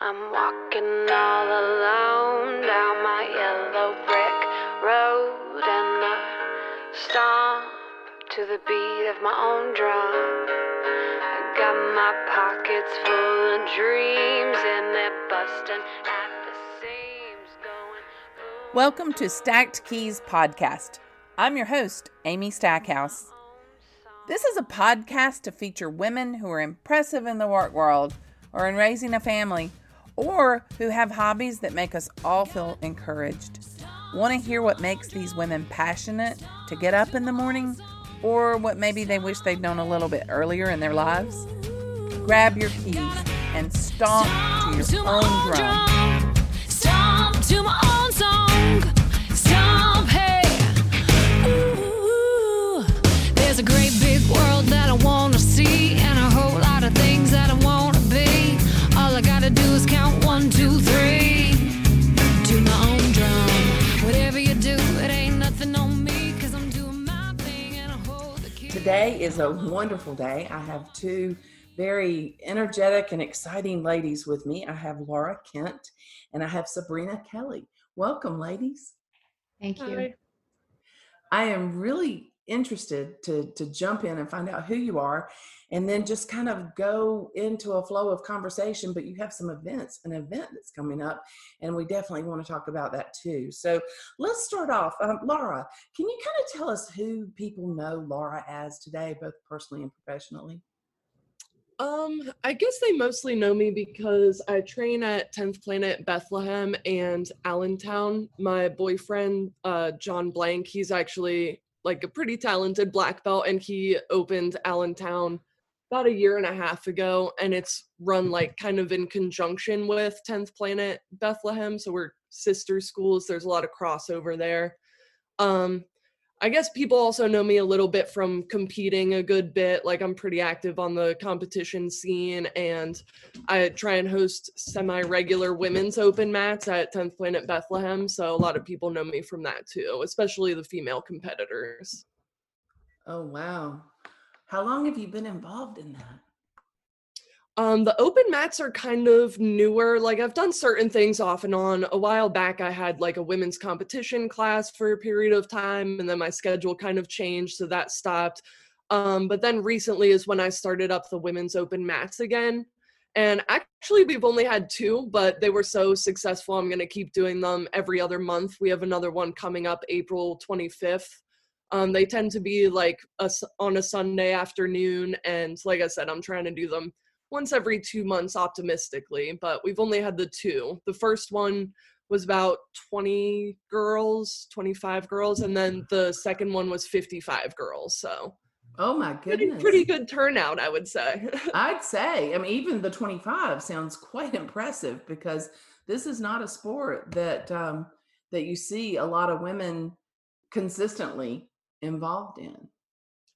I'm walking all alone down my yellow brick road and I stomp to the beat of my own drum. I got my pockets full of dreams and they're busting at the seams going. "Ooh, Welcome to Stacked Keys Podcast. I'm your host, Amy Stackhouse. This is a podcast to feature women who are impressive in the work world or in raising a family or who have hobbies that make us all feel encouraged. Want to hear what makes these women passionate to get up in the morning or what maybe they wish they'd known a little bit earlier in their lives? Grab your keys and stomp to your own drum. Gotta do is count one, two, three. To my own drum. Whatever you do, it ain't nothing on me, cause I'm doing my thing and I hold the key. Today is a wonderful day. I have two very energetic and exciting ladies with me. I have Laura Kent and I have Sabrina Kelley. Welcome, ladies. Thank you. I am really interested to to jump in and find out who you are and then just kind of go into a flow of conversation but you have some events an event that's coming up and we definitely want to talk about that too so let's start off um, laura can you kind of tell us who people know laura as today both personally and professionally Um, I guess they mostly know me because I train at 10th Planet Bethlehem and Allentown. My boyfriend, uh, John Blank, he's actually like a pretty talented black belt and he opened Allentown about a year and a half ago and it's run like kind of in conjunction with 10th Planet Bethlehem. So we're sister schools. There's a lot of crossover there. Um, I guess people also know me a little bit from competing a good bit. Like I'm pretty active on the competition scene and I try and host semi-regular women's open mats at 10th Planet Bethlehem. So a lot of people know me from that too, especially the female competitors. oh wow how long have you been involved in that Um, the open mats are kind of newer. Like I've done certain things off and on. A while back, I had like a women's competition class for a period of time, and then my schedule kind of changed, so that stopped. Um, but then recently is when I started up the women's open mats again. And actually, we've only had two, but they were so successful. I'm going to keep doing them every other month. We have another one coming up April 25th. Um, they tend to be like a on a Sunday afternoon. And like I said, I'm trying to do them once every two months optimistically, but we've only had the two. The first one was about 20 girls, 25 girls, and then the second one was 55 girls. So oh my pretty, goodness pretty good turnout, I would say. I'd say, I mean, even the 25 sounds quite impressive because this is not a sport that um, that you see a lot of women consistently involved in.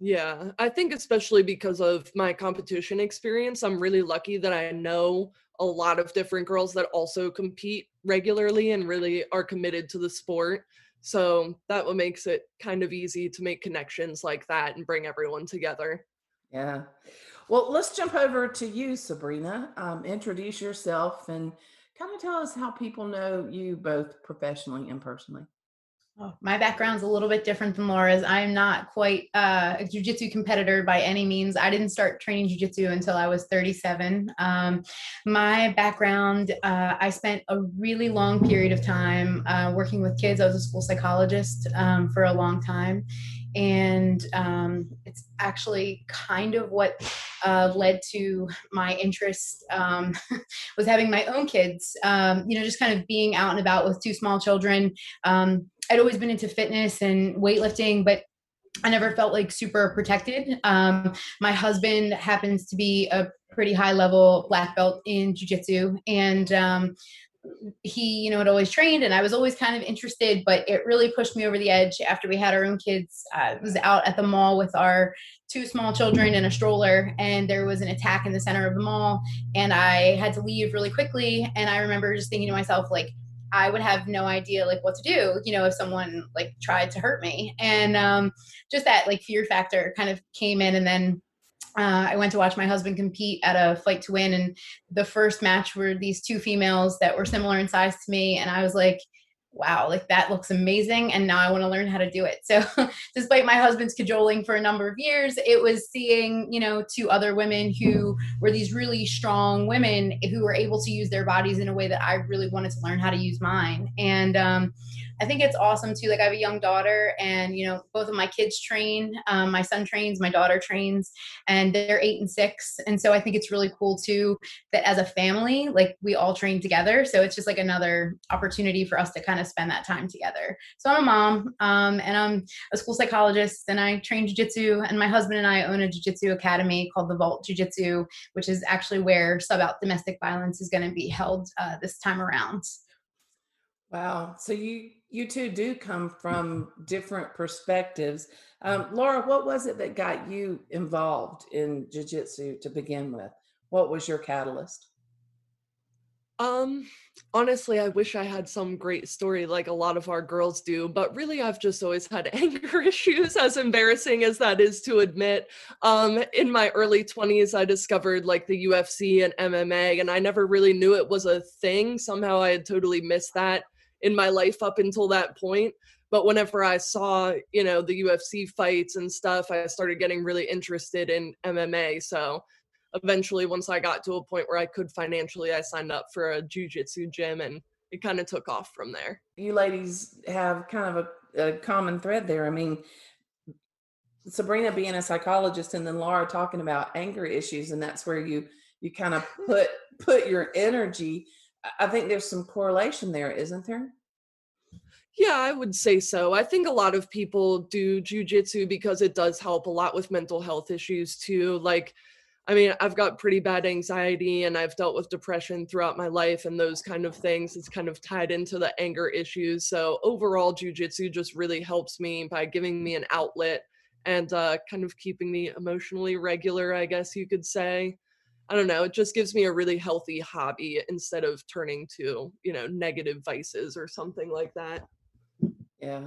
Yeah, I think especially because of my competition experience, I'm really lucky that I know a lot of different girls that also compete regularly and really are committed to the sport. So that what makes it kind of easy to make connections like that and bring everyone together. Yeah. Well, let's jump over to you, Sabrina. Um, introduce yourself and kind of tell us how people know you both professionally and personally. My background's a little bit different than Laura's. I'm not quite uh, a jujitsu competitor by any means. I didn't start training jujitsu until I was 37. Um, my background, uh, I spent a really long period of time uh, working with kids. I was a school psychologist um, for a long time. And um, it's actually kind of what uh, led to my interest um, was having my own kids. Um, you know, just kind of being out and about with two small children. I'd always been into fitness and weightlifting, but I never felt like super protected. Um, my husband happens to be a pretty high level black belt in jujitsu, and um, he, you know, had always trained, and I was always kind of interested. But it really pushed me over the edge after we had our own kids. I was out at the mall with our two small children in a stroller, and there was an attack in the center of the mall, and I had to leave really quickly. And I remember just thinking to myself, like, I would have no idea like what to do, you know, if someone like tried to hurt me. And um, just that like fear factor kind of came in. And then uh, I went to watch my husband compete at a fight to win, and the first match were these two females that were similar in size to me, and I was like, wow, like that looks amazing. And now I want to learn how to do it. So, despite my husband's cajoling for a number of years, it was seeing, you know, two other women who were these really strong women who were able to use their bodies in a way that I really wanted to learn how to use mine. And, um, I think it's awesome too. Like I have a young daughter, and you know, both of my kids train. Um, my son trains, my daughter trains, and they're eight and six. And so I think it's really cool too that as a family, like we all train together. So it's just like another opportunity for us to kind of spend that time together. So I'm a mom, um, and I'm a school psychologist, and I train jujitsu. And my husband and I own a jujitsu academy called the Vault Jujitsu, which is actually where Sub Out Domestic Violence is going to be held uh, this time around. Wow. So you you two do come from different perspectives. Um, Laura, what was it that got you involved in jiu-jitsu to begin with? What was your catalyst? Um, honestly, I wish I had some great story like a lot of our girls do, but really I've just always had anger issues, as embarrassing as that is to admit. Um, in my early 20s, I discovered like the UFC and MMA, and I never really knew it was a thing. Somehow I had totally missed that in my life up until that point. But whenever I saw, you know, the UFC fights and stuff, I started getting really interested in MMA. So eventually, once I got to a point where I could financially, I signed up for a jujitsu gym and it kind of took off from there. You ladies have kind of a, a common thread there. I mean, Sabrina being a psychologist and then Laura talking about anger issues, and that's where you you kind of put put your energy I think there's some correlation there, isn't there? Yeah, I would say so. I think a lot of people do jujitsu because it does help a lot with mental health issues too. Like, I mean, I've got pretty bad anxiety and I've dealt with depression throughout my life and those kind of things. It's kind of tied into the anger issues. So, overall, jujitsu just really helps me by giving me an outlet and uh, kind of keeping me emotionally regular, I guess you could say. I don't know, it just gives me a really healthy hobby instead of turning to, you know, negative vices or something like that. Yeah.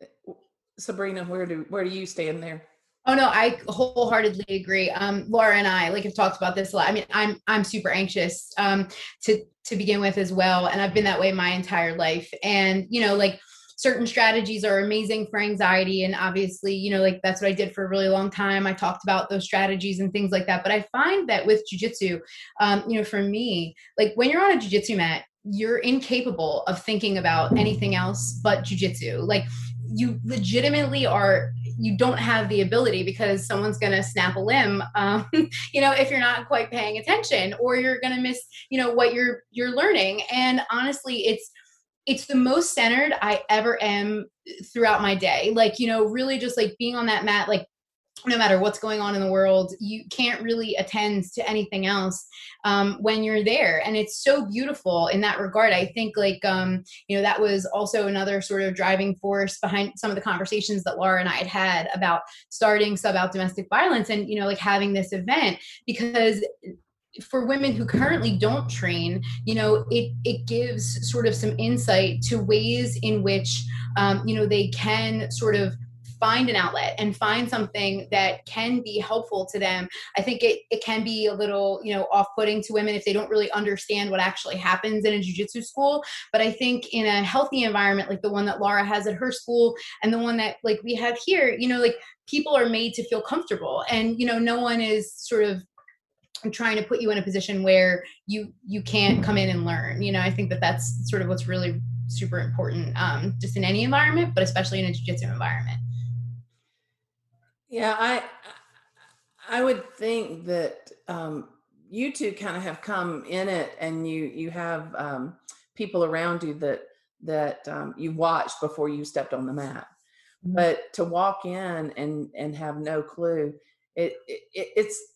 Eh, Sabrina, where do where do you stand there? Oh no, I wholeheartedly agree. Um, Laura and I like have talked about this a lot. I mean, I'm I'm super anxious um, to to begin with as well, and I've been that way my entire life. And you know, like certain strategies are amazing for anxiety. And obviously you know like that's what i did for a really long time. I talked about those strategies and things like that. But i find that with jiu-jitsu um, you know for me like when you're on a jiu-jitsu mat you're incapable of thinking about anything else but jiu-jitsu. Like you legitimately are you don't have the ability because someone's going to snap a limb um, you know if you're not quite paying attention or you're going to miss you know what you're you're learning. And honestly it's it's the most centered I ever am throughout my day. Like, you know, really just like being on that mat, like no matter what's going on in the world, you can't really attend to anything else um, when you're there. And it's so beautiful in that regard. I think, like, um, you know, that was also another sort of driving force behind some of the conversations that Laura and I had had about starting Sub Out Domestic Violence and, you know, like having this event because for women who currently don't train, you know, it it gives sort of some insight to ways in which um, you know they can sort of find an outlet and find something that can be helpful to them. I think it, it can be a little you know off-putting to women if they don't really understand what actually happens in a jiu-jitsu school. But i think in a healthy environment like the one that laura has at her school and the one that like we have here you know like people are made to feel comfortable and you know no one is sort of trying to put you in a position where you you can't come in and learn you know i think that that's sort of what's really super important um, just in any environment but especially in a jiu-jitsu environment yeah i i would think that um, you two kind of have come in it and you you have um, people around you that that um, you watched before you stepped on the mat mm-hmm. but to walk in and and have no clue it, it it's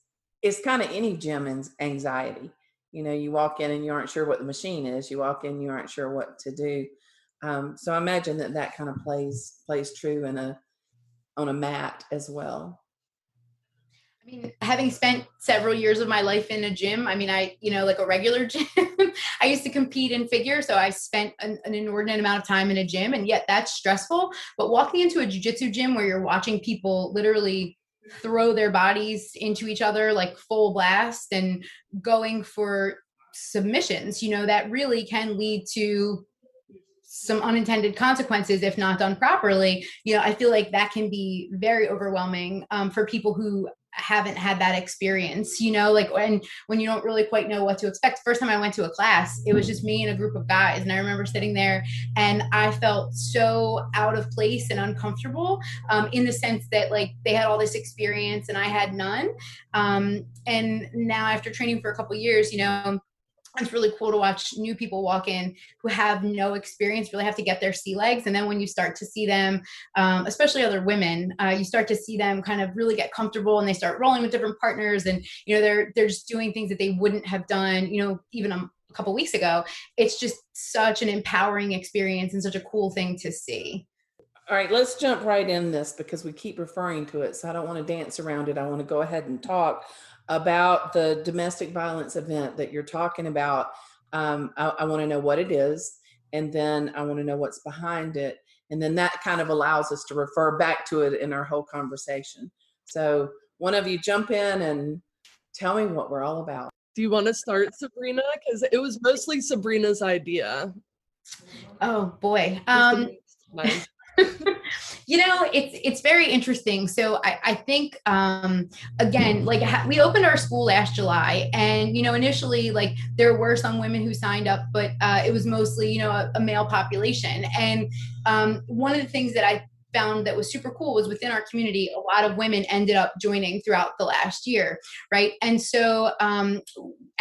it's kind of any gym anxiety. You know, you walk in and you aren't sure what the machine is. You walk in, you aren't sure what to do. Um, so I imagine that that kind of plays plays true in a on a mat as well. I mean, having spent several years of my life in a gym, I mean, I, you know, like a regular gym, I used to compete in figure. So I spent an, an, inordinate amount of time in a gym and yet that's stressful. But walking into a jujitsu gym where you're watching people literally throw their bodies into each other like full blast and going for submissions you know that really can lead to some unintended consequences if not done properly. You know i feel like that can be very overwhelming um, for people who haven't had that experience you know like when when you don't really quite know what to expect. First time i went to a class it was just me and a group of guys and i remember sitting there and i felt so out of place and uncomfortable um, in the sense that like they had all this experience and i had none. Um, and now after training for a couple years you know it's really cool to watch new people walk in who have no experience really have to get their sea legs and then when you start to see them um, especially other women uh, you start to see them kind of really get comfortable and they start rolling with different partners and you know they're they're just doing things that they wouldn't have done you know even a, a couple weeks ago it's just such an empowering experience and such a cool thing to see all right, let's jump right in this because we keep referring to it. So I don't want to dance around it. I want to go ahead and talk about the domestic violence event that you're talking about. Um, I, I want to know what it is, and then I want to know what's behind it. And then that kind of allows us to refer back to it in our whole conversation. So, one of you jump in and tell me what we're all about. Do you want to start, Sabrina? Because it was mostly Sabrina's idea. Oh boy. Um, you know it's it's very interesting. So i i think um again like we opened our school last july and you know initially like there were some women who signed up but uh, it was mostly you know a, a male population. And um one of the things that i found that was super cool was within our community a lot of women ended up joining throughout the last year right? And so um,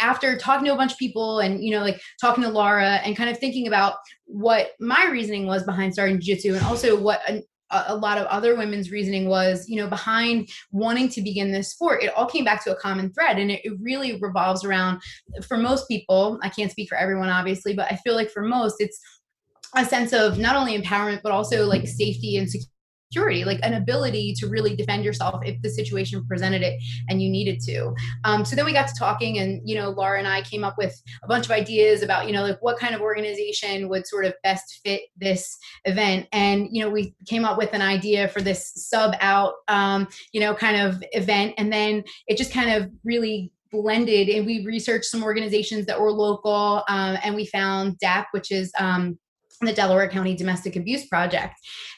after talking to a bunch of people and you know like talking to laura and kind of thinking about what my reasoning was behind starting jiu-jitsu and also what a, a lot of other women's reasoning was you know behind wanting to begin this sport it all came back to a common thread and it, it really revolves around for most people i can't speak for everyone obviously but i feel like for most it's a sense of not only empowerment but also like safety and security like an ability to really defend yourself if the situation presented it and you needed to. Um, so then we got to talking and you know laura and i came up with a bunch of ideas about you know like what kind of organization would sort of best fit this event. And you know we came up with an idea for this sub out um, you know kind of event. And then it just kind of really blended and we researched some organizations that were local um, and we found DAP, which is um, the Delaware County Domestic Abuse Project.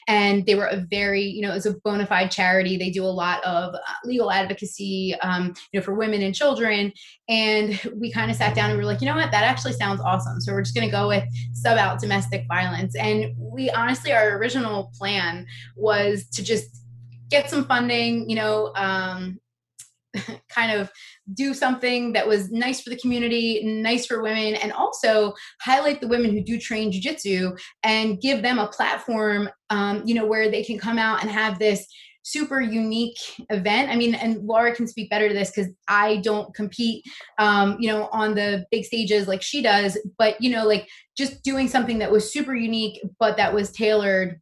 And they were a very, you know, it was a bona fide charity. They do a lot of uh, legal advocacy, um, you know, for women and children. And we kind of sat down and we were like, you know what, that actually sounds awesome. So we're just going to go with sub out domestic violence. And we honestly, our original plan was to just get some funding, you know, um, kind of do something that was nice for the community, nice for women, and also highlight the women who do train jujitsu and give them a platform, um, you know, where they can come out and have this super unique event. I mean, and Laura can speak better to this because I don't compete, um, you know, on the big stages like she does. But you know, like just doing something that was super unique, but that was tailored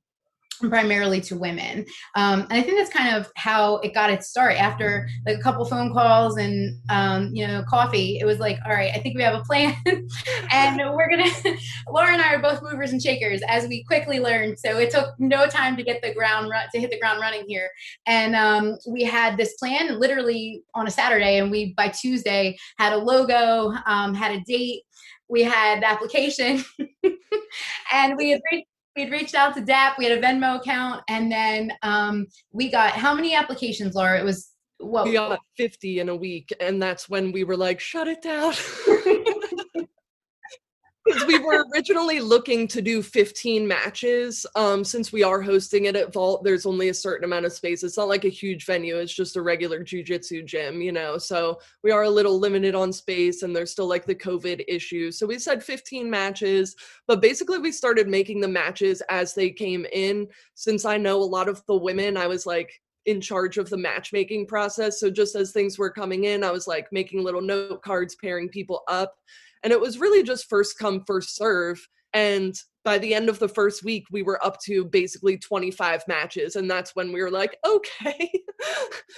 primarily to women. Um, and i think that's kind of how it got its start. After like a couple phone calls and um, you know coffee it was like all right i think we have a plan. And we're gonna laura and i are both movers and shakers as we quickly learned. So it took no time to get the ground run to hit the ground running here. And um, we had this plan literally on a saturday and we by tuesday had a logo um, had a date we had application and we had we had reached out to DAP. We had a Venmo account, and then um, we got how many applications, Laura? It was what? We got 50 in a week, and that's when we were like, shut it down. because we were originally looking to do 15 matches um since we are hosting it at vault there's only a certain amount of space. It's not like a huge venue it's just a regular jiu-jitsu gym you know so we are a little limited on space and there's still like the covid issue. So we said 15 matches but basically we started making the matches as they came in. Since i know a lot of the women i was like in charge of the matchmaking process. So just as things were coming in i was like making little note cards pairing people up and it was really just first come, first serve. And by the end of the first week, we were up to basically 25 matches. And that's when we were like, okay,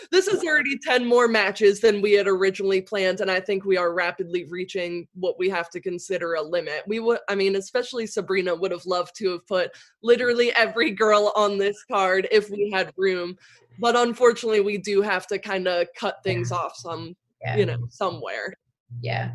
this is already 10 more matches than we had originally planned. And I think we are rapidly reaching what we have to consider a limit. We would, I mean, especially Sabrina would have loved to have put literally every girl on this card if we had room. But unfortunately, we do have to kind of cut things off some, Yeah. you know, somewhere. Yeah.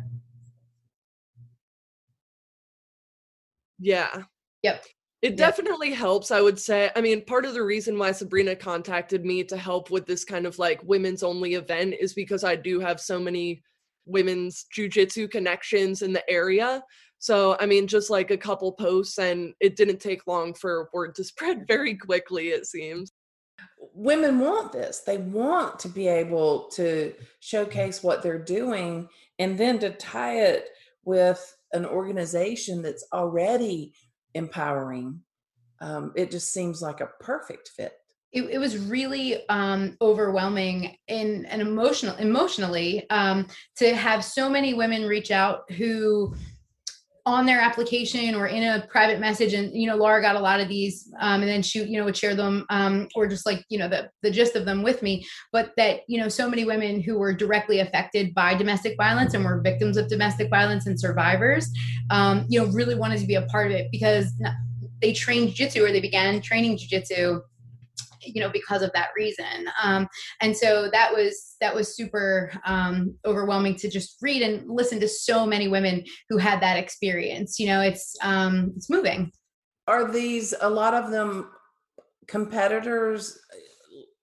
Yeah. Yep. It Yep. definitely helps, I would say. I mean, part of the reason why Sabrina contacted me to help with this kind of like women's only event is because I do have so many women's jujitsu connections in the area. So, I mean, just like a couple posts, and it didn't take long for word to spread very quickly, it seems. women want this. They want to be able to showcase what they're doing and then to tie it with an organization that's already empowering. Um, it just seems like a perfect fit. it, it was really um, overwhelming and, and emotional emotionally um, to have so many women reach out who on their application or in a private message and you know laura got a lot of these um, and then she you know would share them um, or just like you know the, the gist of them with me. But that you know so many women who were directly affected by domestic violence and were victims of domestic violence and survivors um, you know really wanted to be a part of it because they trained jiu-jitsu or they began training jiu-jitsu you know because of that reason. Um, and so that was that was super um, overwhelming to just read and listen to so many women who had that experience. You know it's um, it's moving. Are these a lot of them competitors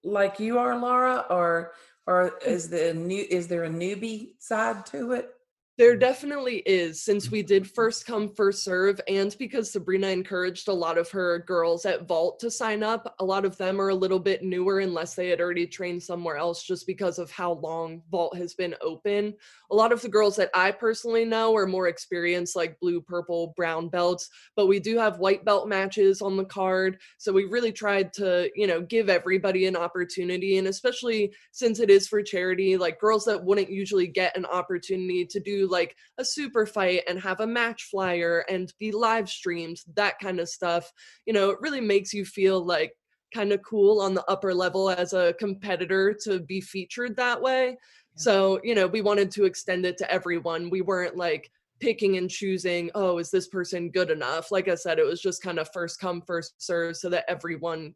like you are, Laura, or or is the new is there a newbie side to it? There definitely is, since we did mm-hmm. first come, first serve, and because Sabrina encouraged a lot of her girls at Vault to sign up. A lot of them are a little bit newer, unless they had already trained somewhere else, just because of how long Vault has been open. A lot of the girls that I personally know are more experienced, like blue, purple, brown belts, but we do have white belt matches on the card. So we really tried to, you know, give everybody an opportunity, and especially since it is for charity, like girls that wouldn't usually get an opportunity to do like a super fight and have a match flyer and be live streamed, that kind of stuff. You know, it really makes you feel like kind of cool on the upper level as a competitor to be featured that way. So, you know, we wanted to extend it to everyone. We weren't like picking and choosing, oh, is this person good enough? Like I said, it was just kind of first come, first serve so that everyone,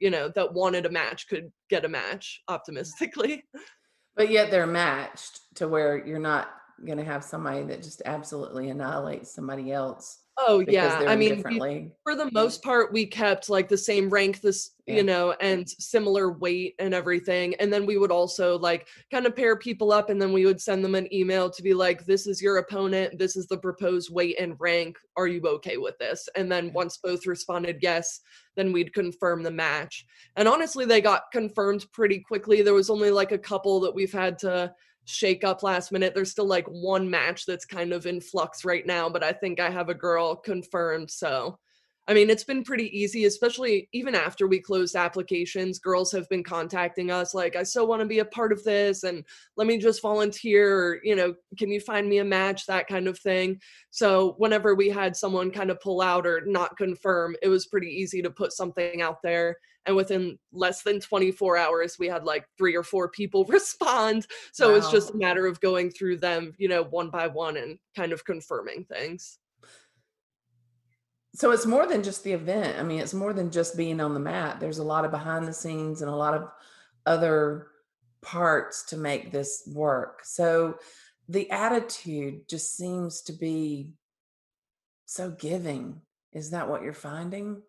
you know, that wanted a match could get a match optimistically. But yet they're matched to where you're not going to have somebody that just absolutely annihilates somebody else. Oh yeah, I mean, we- for the most part, we kept like the same rank, this Yeah. you know, and similar weight and everything. And then we would also like kind of pair people up, and then we would send them an email to be like, "This is your opponent. This is the proposed weight and rank. Are you okay with this?" And then once both responded yes, then we'd confirm the match. And honestly, they got confirmed pretty quickly. There was only like a couple that we've had to shake up last minute. There's still like one match that's kind of in flux right now, but I think I have a girl confirmed. So, I mean, it's been pretty easy, especially even after we closed applications. Girls have been contacting us like, I so want to be a part of this and let me just volunteer, or, you know, can you find me a match, that kind of thing. So, whenever we had someone kind of pull out or not confirm, it was pretty easy to put something out there. And within less than 24 hours, we had like three or four people respond. So it's just a matter of going through them, you know, one by one and kind of confirming things. So it's more than just the event. I mean, it's more than just being on the mat. There's a lot of behind the scenes and a lot of other parts to make this work. So the attitude just seems to be so giving. Is that what you're finding?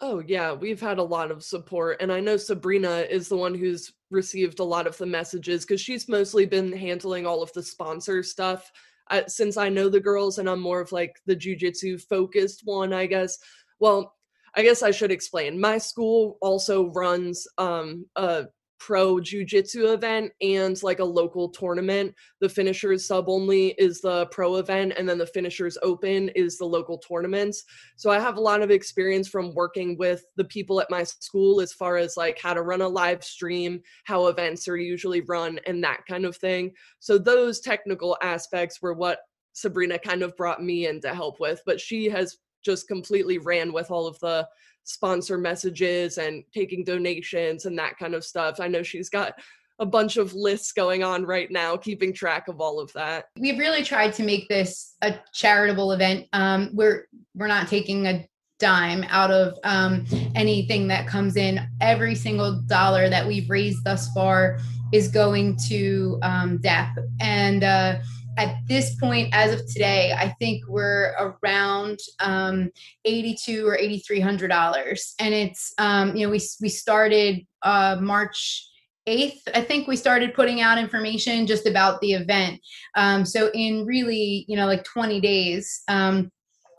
Oh, yeah, we've had a lot of support. And I know Sabrina is the one who's received a lot of the messages because she's mostly been handling all of the sponsor stuff. Uh, since I know the girls and I'm more of like the jujitsu focused one, I guess. Well, I guess I should explain. My school also runs um, a pro jujitsu event and like a local tournament. The finishers sub only is the pro event, and then the finishers open is the local tournaments. So I have a lot of experience from working with the people at my school as far as like how to run a live stream, how events are usually run, and that kind of thing. So those technical aspects were what Sabrina kind of brought me in to help with, but she has just completely ran with all of the sponsor messages and taking donations and that kind of stuff. I know she's got a bunch of lists going on right now, keeping track of all of that. We've really tried to make this a charitable event. Um, we're we're not taking a dime out of um, anything that comes in. Every single dollar that we've raised thus far is going to um. And uh, at this point, as of today, I think we're around um, eighty-two or eighty-three hundred dollars, and it's um, you know we we started uh, March 8th, I think we started putting out information just about the event. Um, so in really, you know, like 20 days, um,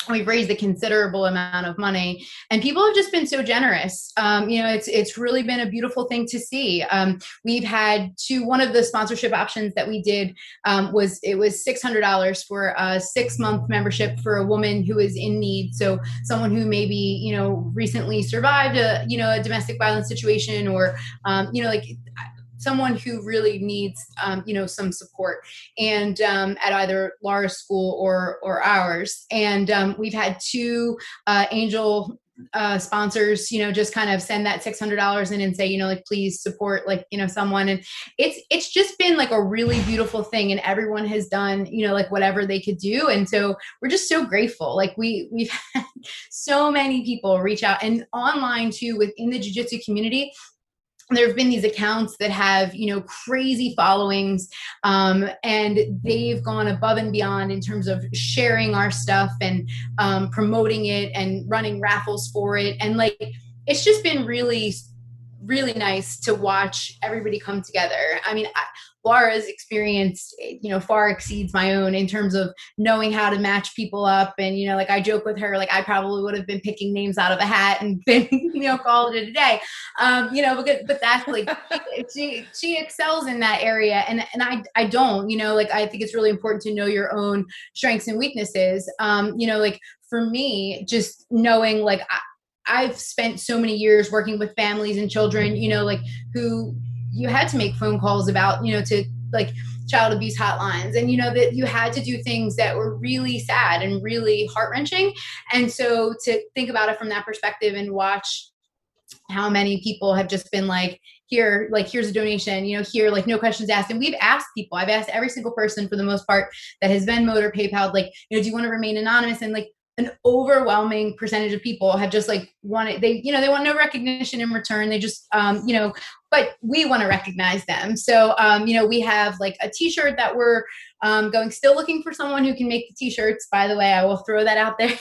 we've raised a considerable amount of money. And people have just been so generous. Um, you know it's it's really been a beautiful thing to see. Um, we've had two one of the sponsorship options that we did um, was it was $600 for a six month membership for a woman who is in need. So someone who maybe you know recently survived a you know a domestic violence situation or um, you know like someone who really needs um, you know some support. And um, at either laura's school or or ours. And um, we've had two uh, angel uh, sponsors you know just kind of send that $600 in and say you know like please support like you know someone. And it's it's just been like a really beautiful thing. And everyone has done you know like whatever they could do. And so we're just so grateful. Like we we've had so many people reach out. And online too within the jiu-jitsu community there have been these accounts that have you know crazy followings um, and they've gone above and beyond in terms of sharing our stuff and um, promoting it and running raffles for it. And like it's just been really really nice to watch everybody come together. I mean I, Laura's experience, you know, far exceeds my own in terms of knowing how to match people up. And, you know, like I joke with her, like I probably would have been picking names out of a hat and been, you know, called it a day. Um, you know, but, but that's like, she, she excels in that area. And, and I, I don't, you know, like I think it's really important to know your own strengths and weaknesses. Um, you know, like for me, just knowing like, I, I've spent so many years working with families and children, you know, like who you had to make phone calls about you know to like child abuse hotlines and you know that you had to do things that were really sad and really heart-wrenching. And so to think about it from that perspective and watch how many people have just been like here like here's a donation you know here like no questions asked. And we've asked people. I've asked every single person for the most part that has been motor paypal like you know do you want to remain anonymous? And like an overwhelming percentage of people have just like wanted they you know they want no recognition in return. They just um you know but we want to recognize them. So, um, you know, we have like a T-shirt that we're um, going, still looking for someone who can make the T-shirts. By the way, I will throw that out there.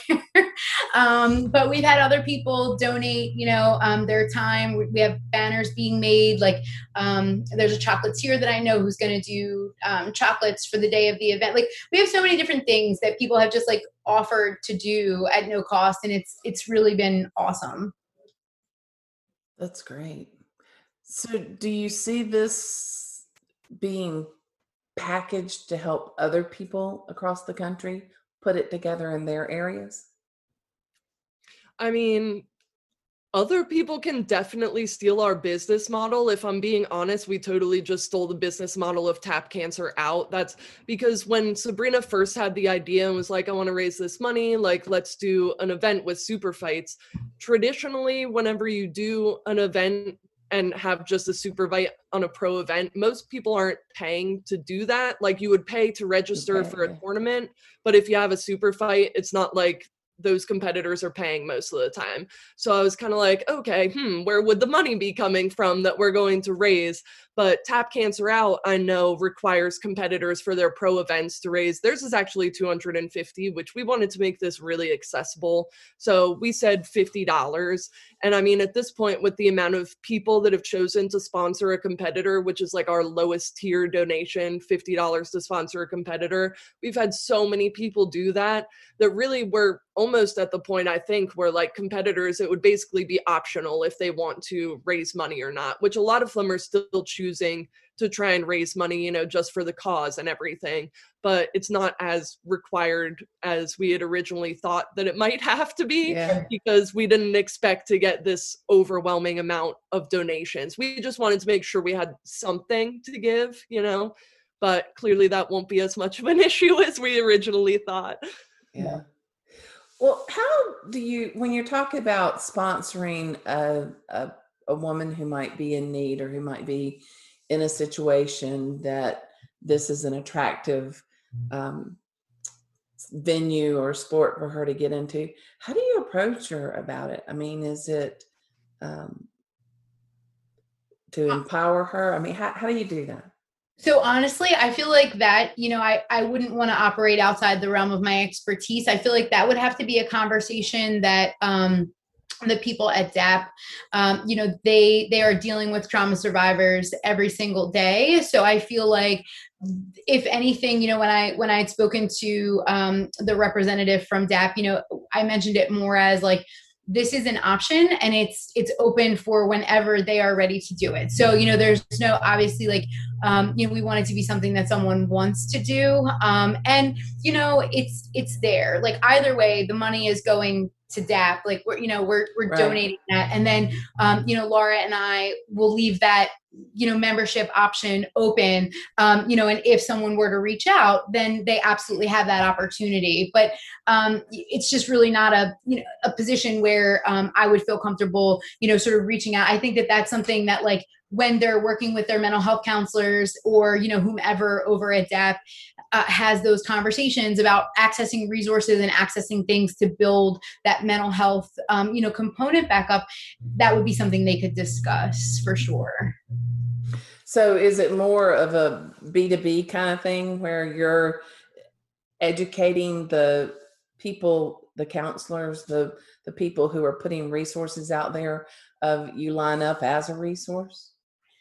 um, but we've had other people donate, you know, um, their time. We have banners being made. Like, um, there's a chocolatier that I know who's going to do um, chocolates for the day of the event. Like, we have so many different things that people have just like offered to do at no cost, and it's it's really been awesome. That's great. So, do you see this being packaged to help other people across the country put it together in their areas? I mean, other people can definitely steal our business model. If I'm being honest, we totally just stole the business model of Tap Cancer out. That's because when Sabrina first had the idea and was like, I want to raise this money, like, let's do an event with super fights. Traditionally, whenever you do an event and have just a super fight on a pro event most people aren't paying to do that like you would pay to register okay. for a tournament but if you have a super fight it's not like those competitors are paying most of the time. So I was kind of like, okay, hmm, where would the money be coming from that we're going to raise? But Tap Cancer Out, I know, requires competitors for their pro events to raise. Theirs is actually 250, which we wanted to make this really accessible. So we said $50. And I mean, at this point, with the amount of people that have chosen to sponsor a competitor, which is like our lowest tier donation, $50 to sponsor a competitor, we've had so many people do that that really we're almost at the point, I think, where like competitors, it would basically be optional if they want to raise money or not, which a lot of them are still choosing to try and raise money, you know, just for the cause and everything. But it's not as required as we had originally thought that it might have to be yeah. because we didn't expect to get this overwhelming amount of donations. We just wanted to make sure we had something to give, you know. but clearly that won't be as much of an issue as we originally thought. Yeah. Well, how do you, when you're talking about sponsoring a, a, a woman who might be in need or who might be in a situation that this is an attractive um, venue or sport for her to get into, how do you approach her about it? I mean, is it um, to empower her? I mean, how, how do you do that? So honestly, I feel like that, you know, I, I wouldn't want to operate outside the realm of my expertise. I feel like that would have to be a conversation that um the people at DAP, um, you know, they they are dealing with trauma survivors every single day. So I feel like if anything, you know, when I when I had spoken to um, the representative from DAP, you know, I mentioned it more as like this is an option and it's it's open for whenever they are ready to do it. So you know there's no obviously like um, you know we want it to be something that someone wants to do um, and you know it's it's there. Like either way the money is going to DAP. Like we're you know we're we're Right. donating that. And then um, you know Laura and I will leave that you know membership option open um, you know and if someone were to reach out then they absolutely have that opportunity. But um, it's just really not a you know a position where um, I would feel comfortable you know sort of reaching out. I think that that's something that like when they're working with their mental health counselors or you know whomever over at DAP uh, has those conversations about accessing resources and accessing things to build that mental health um, you know component back up that would be something they could discuss for sure So is it more of a B2B kind of thing where you're educating the people, the counselors, the the people who are putting resources out there of you line up as a resource?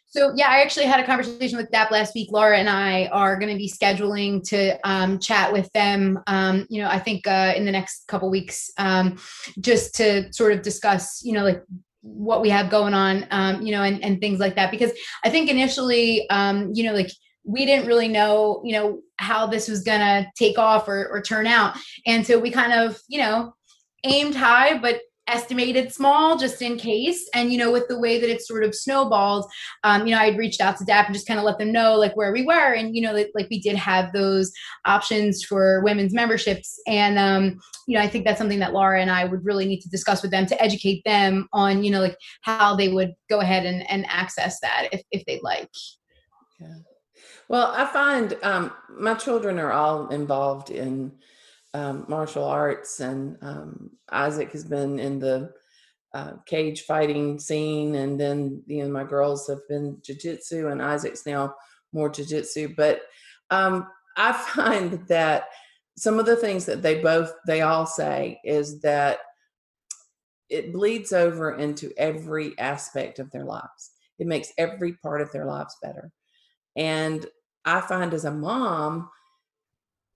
So yeah, I actually had a conversation with DAP last week. Laura and I are going to be scheduling to um, chat with them. Um, you know, I think uh, in the next couple weeks, um, just to sort of discuss, you know, like what we have going on, um, you know, and, and things like that. Because I think initially, um, you know, like we didn't really know, you know, how this was going to take off or, or turn out, and so we kind of, you know, aimed high, but estimated small just in case. And, you know, with the way that it sort of snowballed, um, you know, I'd reached out to DAP and just kind of let them know like where we were. And, you know, like, like we did have those options for women's memberships. And, um, you know, I think that's something that Laura and I would really need to discuss with them to educate them on, you know, like how they would go ahead and, and access that if, if they'd like. Yeah. Well, I find um, my children are all involved in um, martial arts, and um, Isaac has been in the uh, cage fighting scene, and then you know my girls have been jujitsu, and Isaac's now more jujitsu. But um, I find that some of the things that they both they all say is that it bleeds over into every aspect of their lives. It makes every part of their lives better. And I find as a mom,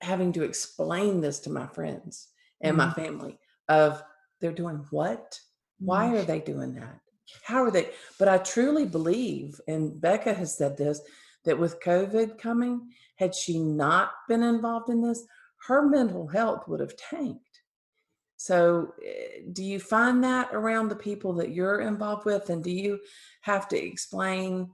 having to explain this to my friends and my family of they're doing what? Why are they doing that? How are they? But I truly believe, and Becca has said this, that with COVID coming, had she not been involved in this, her mental health would have tanked. So, eh, do you find that around the people that you're involved with? And do you have to explain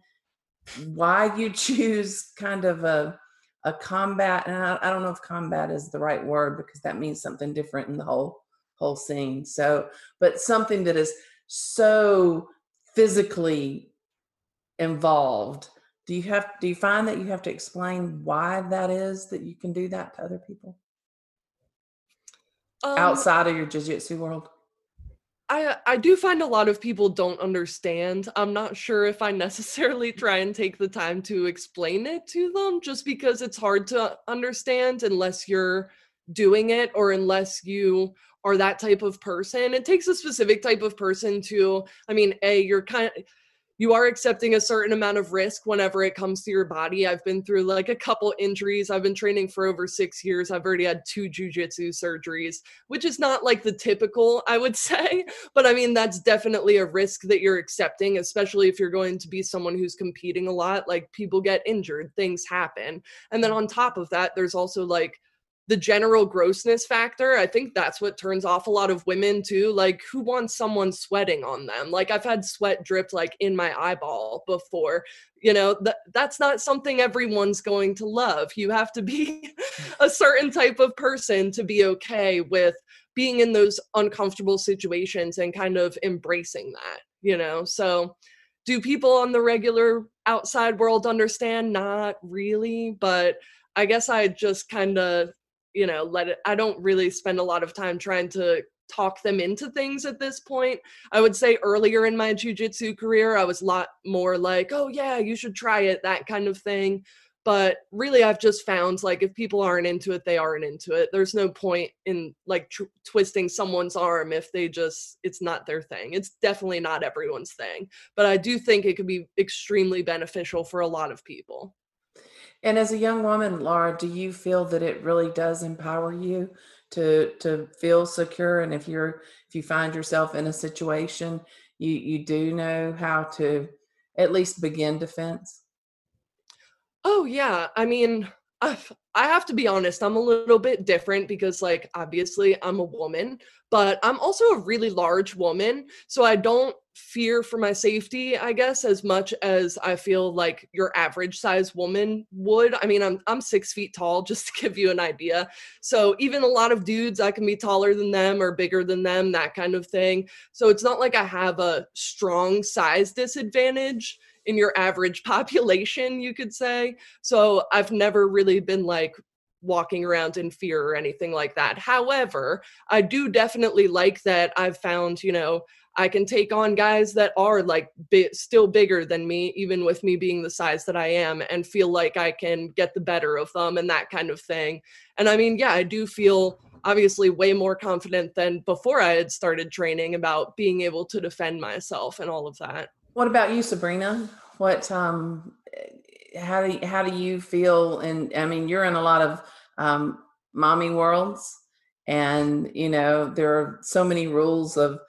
why you choose kind of a a combat? And I, I don't know if combat is the right word because that means something different in the whole whole scene. So, but something that is so physically involved. Do you have do you find that you have to explain why that is that you can do that to other people Um, outside of your jiu-jitsu world? I I do find a lot of people don't understand. I'm not sure if I necessarily try and take the time to explain it to them just because it's hard to understand unless you're doing it or unless you are that type of person. It takes a specific type of person to I mean, A, you're kind of you are accepting a certain amount of risk whenever it comes to your body. I've been through like a couple injuries. I've been training for over six years. I've already had two jujitsu surgeries, which is not like the typical, I would say. But I mean, that's definitely a risk that you're accepting, especially if you're going to be someone who's competing a lot. Like people get injured, things happen. And then on top of that, there's also like the general grossness factor, I think that's what turns off a lot of women too. Like, who wants someone sweating on them? Like, I've had sweat dripped like in my eyeball before. You know, that that's not something everyone's going to love. You have to be a certain type of person to be okay with being in those uncomfortable situations and kind of embracing that, you know? So, do people on the regular outside world understand? Not really, but I guess I just kind of you know let it i don't really spend a lot of time trying to talk them into things at this point. I would say earlier in my jiu-jitsu career i was a lot more like oh yeah you should try it that kind of thing. But really i've just found like if people aren't into it they aren't into it. There's no point in like tr- twisting someone's arm if they just it's not their thing. It's definitely not everyone's thing. But i do think it could be extremely beneficial for a lot of people and as a young woman, Laura, do you feel that it really does empower you to to feel secure? And if you're if you find yourself in a situation, you you do know how to at least begin defense. Oh yeah, I mean, I have to be honest, I'm a little bit different because, like, obviously I'm a woman, but I'm also a really large woman. So I don't fear for my safety, I guess, as much as I feel like your average size woman would. I mean, I'm I'm six feet tall, just to give you an idea. So even a lot of dudes, I can be taller than them or bigger than them, that kind of thing. So it's not like I have a strong size disadvantage in your average population, you could say. So I've never really been like walking around in fear or anything like that. However, I do definitely like that I've found, you know, I can take on guys that are like bi- still bigger than me, even with me being the size that I am, and feel like I can get the better of them and that kind of thing. And I mean, yeah, I do feel obviously way more confident than before I had started training about being able to defend myself and all of that. What about you, Sabrina? What um how do you, how do you feel and I mean you're in a lot of um mommy worlds and you know there are so many rules of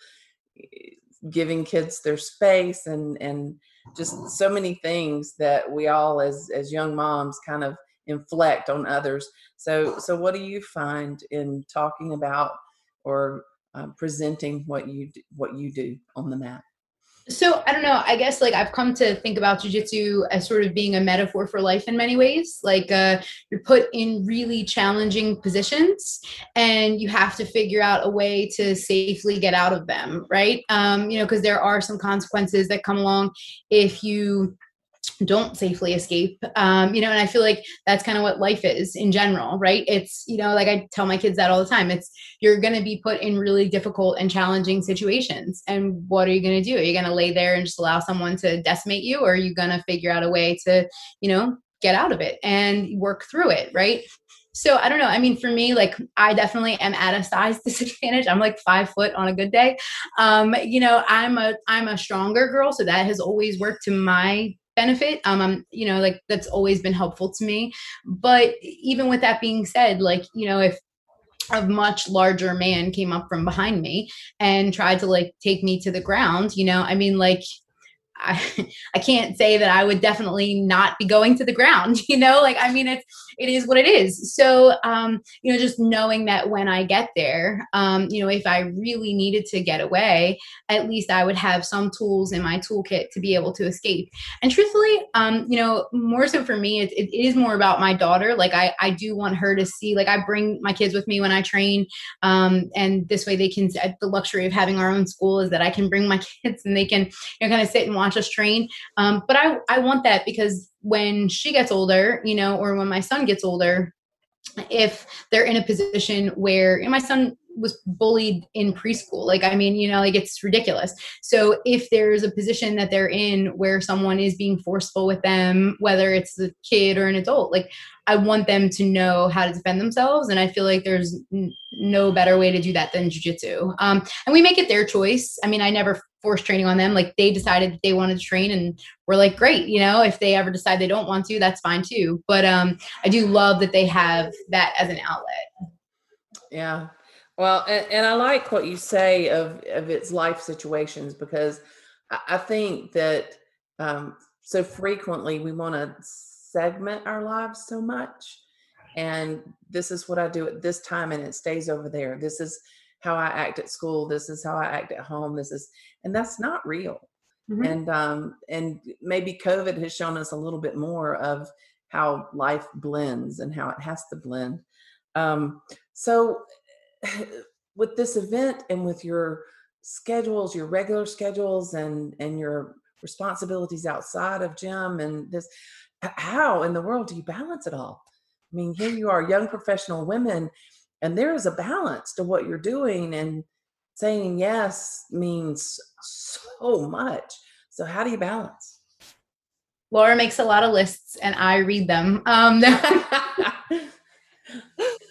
giving kids their space and and just so many things that we all as as young moms kind of inflect on others. So so what do you find in talking about or uh, presenting what you what you do on the mat so I don't know. I guess like I've come to think about jujitsu as sort of being a metaphor for life in many ways. Like uh, you're put in really challenging positions, and you have to figure out a way to safely get out of them, right? Um, you know, because there are some consequences that come along if you don't safely escape um, you know and i feel like that's kind of what life is in general right it's you know like i tell my kids that all the time it's you're going to be put in really difficult and challenging situations and what are you going to do are you going to lay there and just allow someone to decimate you or are you going to figure out a way to you know get out of it and work through it right so I don't know. I mean, for me, like I definitely am at a size disadvantage. I'm like five foot on a good day. Um, you know, I'm a I'm a stronger girl, so that has always worked to my benefit um i'm you know like that's always been helpful to me. But even with that being said like you know if a much larger man came up from behind me and tried to like take me to the ground you know i mean like I, I can't say that I would definitely not be going to the ground, you know, like, I mean, it's, it is what it is. So, um, you know, just knowing that when I get there, um, you know, if I really needed to get away, at least I would have some tools in my toolkit to be able to escape. And truthfully, um, you know, more so for me, it, it is more about my daughter. Like I, I do want her to see, like I bring my kids with me when I train. Um, and this way they can, the luxury of having our own school is that I can bring my kids and they can, you know, kind of sit and watch us train. Um, but I, I want that because when she gets older, you know, or when my son gets older, if they're in a position where you know, my son was bullied in preschool. Like, I mean, you know, like it's ridiculous. So if there's a position that they're in where someone is being forceful with them, whether it's a kid or an adult, like I want them to know how to defend themselves. And I feel like there's n- no better way to do that than jujitsu. Um, and we make it their choice. I mean, I never force training on them. Like they decided that they wanted to train and we're like, great, you know, if they ever decide they don't want to, that's fine too. But um, I do love that they have that as an outlet. Yeah. Well, and, and I like what you say of, of its life situations because I, I think that um, so frequently we want to segment our lives so much and this is what I do at this time and it stays over there. This is how I act at school. This is how I act at home. This is and that's not real. Mm-hmm. And um and maybe COVID has shown us a little bit more of how life blends and how it has to blend. Um so with this event and with your schedules, your regular schedules and and your responsibilities outside of gym and this how in the world do you balance it all? I mean, here you are, young professional women, and there is a balance to what you're doing, and saying yes means so much. So, how do you balance? Laura makes a lot of lists, and I read them. Um,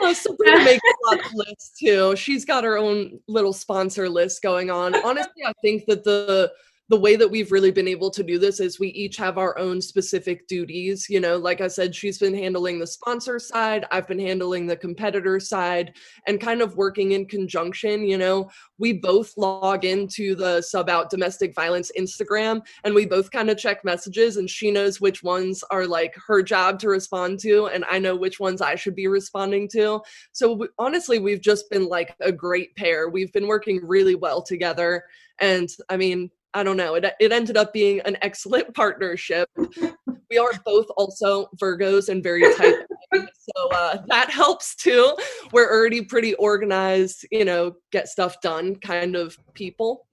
well, Sabrina makes a lot of lists too. She's got her own little sponsor list going on. Honestly, I think that the the way that we've really been able to do this is we each have our own specific duties. You know, like I said, she's been handling the sponsor side, I've been handling the competitor side, and kind of working in conjunction. You know, we both log into the sub out domestic violence Instagram and we both kind of check messages, and she knows which ones are like her job to respond to, and I know which ones I should be responding to. So honestly, we've just been like a great pair. We've been working really well together. And I mean, I don't know. It, it ended up being an excellent partnership. we are both also Virgos and very tight. so uh, that helps too. We're already pretty organized, you know, get stuff done kind of people.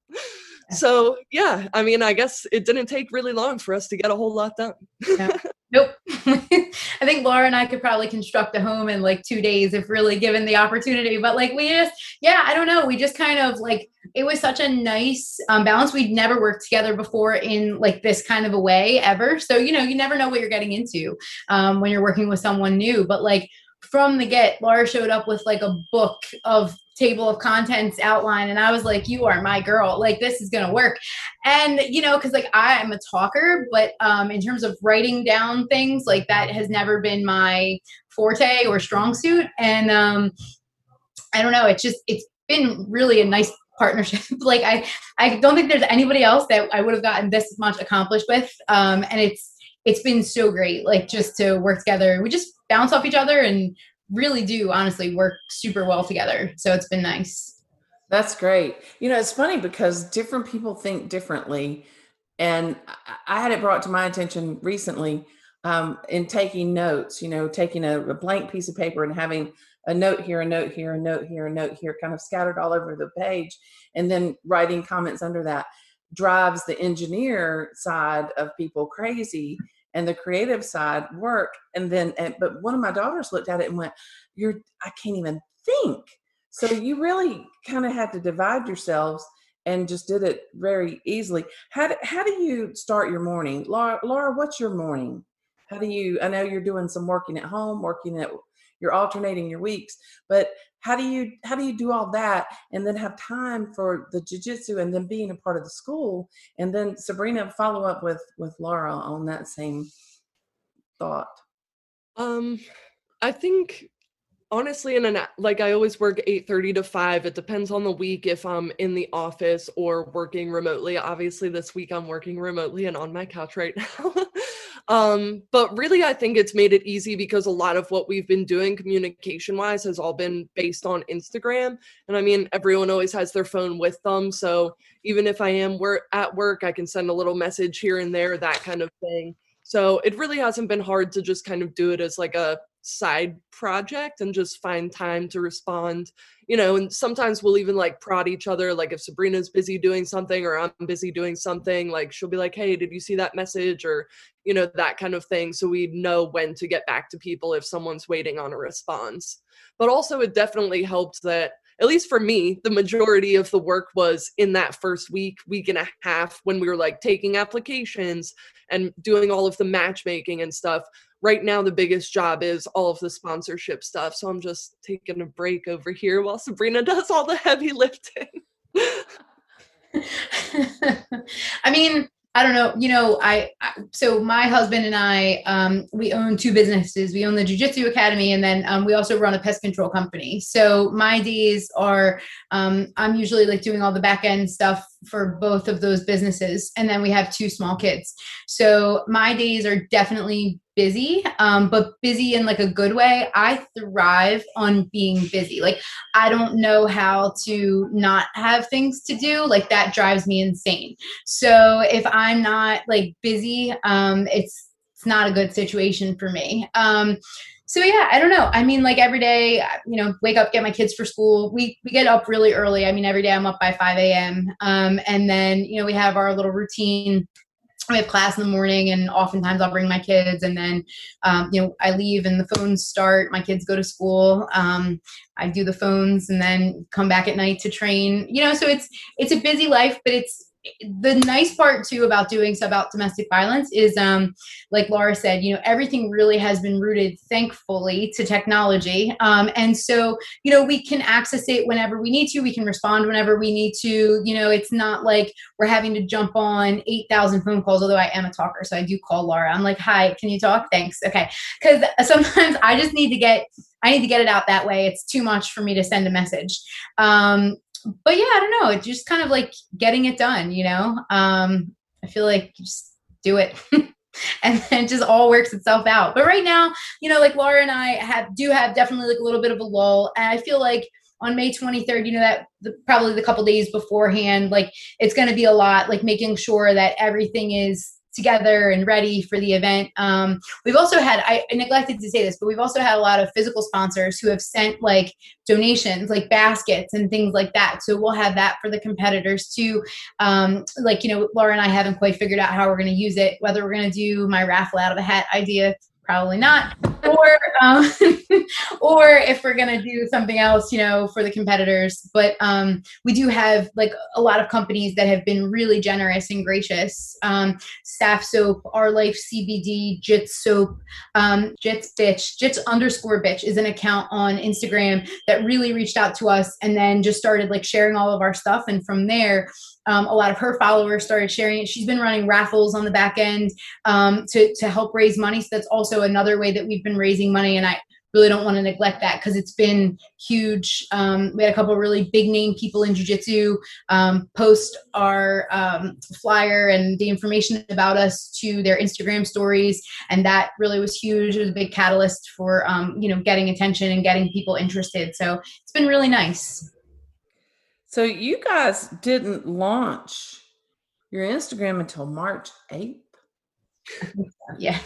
so yeah, I mean, I guess it didn't take really long for us to get a whole lot done. Yeah. Nope. I think Laura and I could probably construct a home in like two days if really given the opportunity. But like we just, yeah, I don't know. We just kind of like it was such a nice um, balance. We'd never worked together before in like this kind of a way ever. So you know, you never know what you're getting into um, when you're working with someone new. But like from the get, Laura showed up with like a book of table of contents outline and i was like you are my girl. Like this is gonna work. And you know because like i'm a talker but um in terms of writing down things like that has never been my forte or strong suit. And um i don't know it's just it's been really a nice partnership. Like i i don't think there's anybody else that i would have gotten this much accomplished with um and it's it's been so great like just to work together. We just bounce off each other and really do honestly work super well together. So it's been nice. That's great. You know, it's funny because different people think differently. And I had it brought to my attention recently um, in taking notes, you know, taking a, a blank piece of paper and having a note here, a note here, a note here, a note here, kind of scattered all over the page, and then writing comments under that drives the engineer side of people crazy and the creative side work and then and, but one of my daughters looked at it and went you're i can't even think. So you really kind of had to divide yourselves and just did it very easily. How do, how do you start your morning? Laura laura what's your morning? How do you i know you're doing some working at home working at you're alternating your weeks but how do you how do you do all that and then have time for the jiu-jitsu and then being a part of the school? And then sabrina follow up with with laura on that same thought. Um i think honestly in an like i always work 8.30 to 5 it depends on the week if i'm in the office or working remotely. Obviously this week i'm working remotely and on my couch right now um but really i think it's made it easy because a lot of what we've been doing communication wise has all been based on instagram. And i mean everyone always has their phone with them. So even if i am work at work i can send a little message here and there that kind of thing. So it really hasn't been hard to just kind of do it as like a side project and just find time to respond you know and sometimes we'll even like prod each other like if sabrina's busy doing something or i'm busy doing something like she'll be like hey did you see that message? or you know that kind of thing so we know when to get back to people if someone's waiting on a response. But also it definitely helped that at least for me, the majority of the work was in that first week, week and a half when we were like taking applications and doing all of the matchmaking and stuff right now the biggest job is all of the sponsorship stuff so i'm just taking a break over here while sabrina does all the heavy lifting i mean I don't know. You know, I, I, so my husband and I um, we own two businesses. We own the Jiu Jitsu Academy, and then um, we also run a pest control company. So my days are um, I'm usually like doing all the back end stuff for both of those businesses. And then we have two small kids. So my days are definitely busy, um, but busy in like a good way. I thrive on being busy. Like I don't know how to not have things to do. Like that drives me insane. So if I'm not like busy, um, it's it's not a good situation for me. Um, so yeah, I don't know. I mean, like every day, you know, wake up, get my kids for school. We we get up really early. I mean, every day I'm up by 5 a.m. Um, and then you know we have our little routine. We have class in the morning, and oftentimes I'll bring my kids, and then um, you know I leave and the phones start. My kids go to school. Um, I do the phones, and then come back at night to train. You know, so it's it's a busy life, but it's the nice part too about doing so about domestic violence is um like laura said you know everything really has been rooted thankfully to technology. Um and so you know we can access it whenever we need to. We can respond whenever we need to. You know it's not like we're having to jump on 8000 phone calls although i am a talker so i do call laura. I'm like hi can you talk? Thanks. Okay. Because sometimes i just need to get I need to get it out that way. It's too much for me to send a message. Um, but yeah, I don't know. It's just kind of like getting it done, you know? Um, I feel like just do it. and then it just all works itself out. But right now, you know, like Laura and I have do have definitely like a little bit of a lull. And I feel like on May 23rd, you know, that the, probably the couple days beforehand, like it's going to be a lot, like making sure that everything is together and ready for the event. Um, we've also had, I neglected to say this, but we've also had a lot of physical sponsors who have sent like donations, like baskets and things like that. So we'll have that for the competitors too. Um, like, you know, Laura and I haven't quite figured out how we're going to use it, whether we're going to do my raffle out of a hat idea probably not or um, or if we're gonna do something else you know for the competitors but um, we do have like a lot of companies that have been really generous and gracious um, Saf soap our life cbd jits soap um, jits bitch jits underscore bitch is an account on instagram that really reached out to us and then just started like sharing all of our stuff and from there um, a lot of her followers started sharing it. She's been running raffles on the back end um, to to help raise money. So that's also another way that we've been raising money. And I really don't want to neglect that because it's been huge. Um, we had a couple really big name people in jujitsu um, post our um, flyer and the information about us to their Instagram stories, and that really was huge. It was a big catalyst for um, you know getting attention and getting people interested. So it's been really nice. So you guys didn't launch your Instagram until March 8th? Yeah.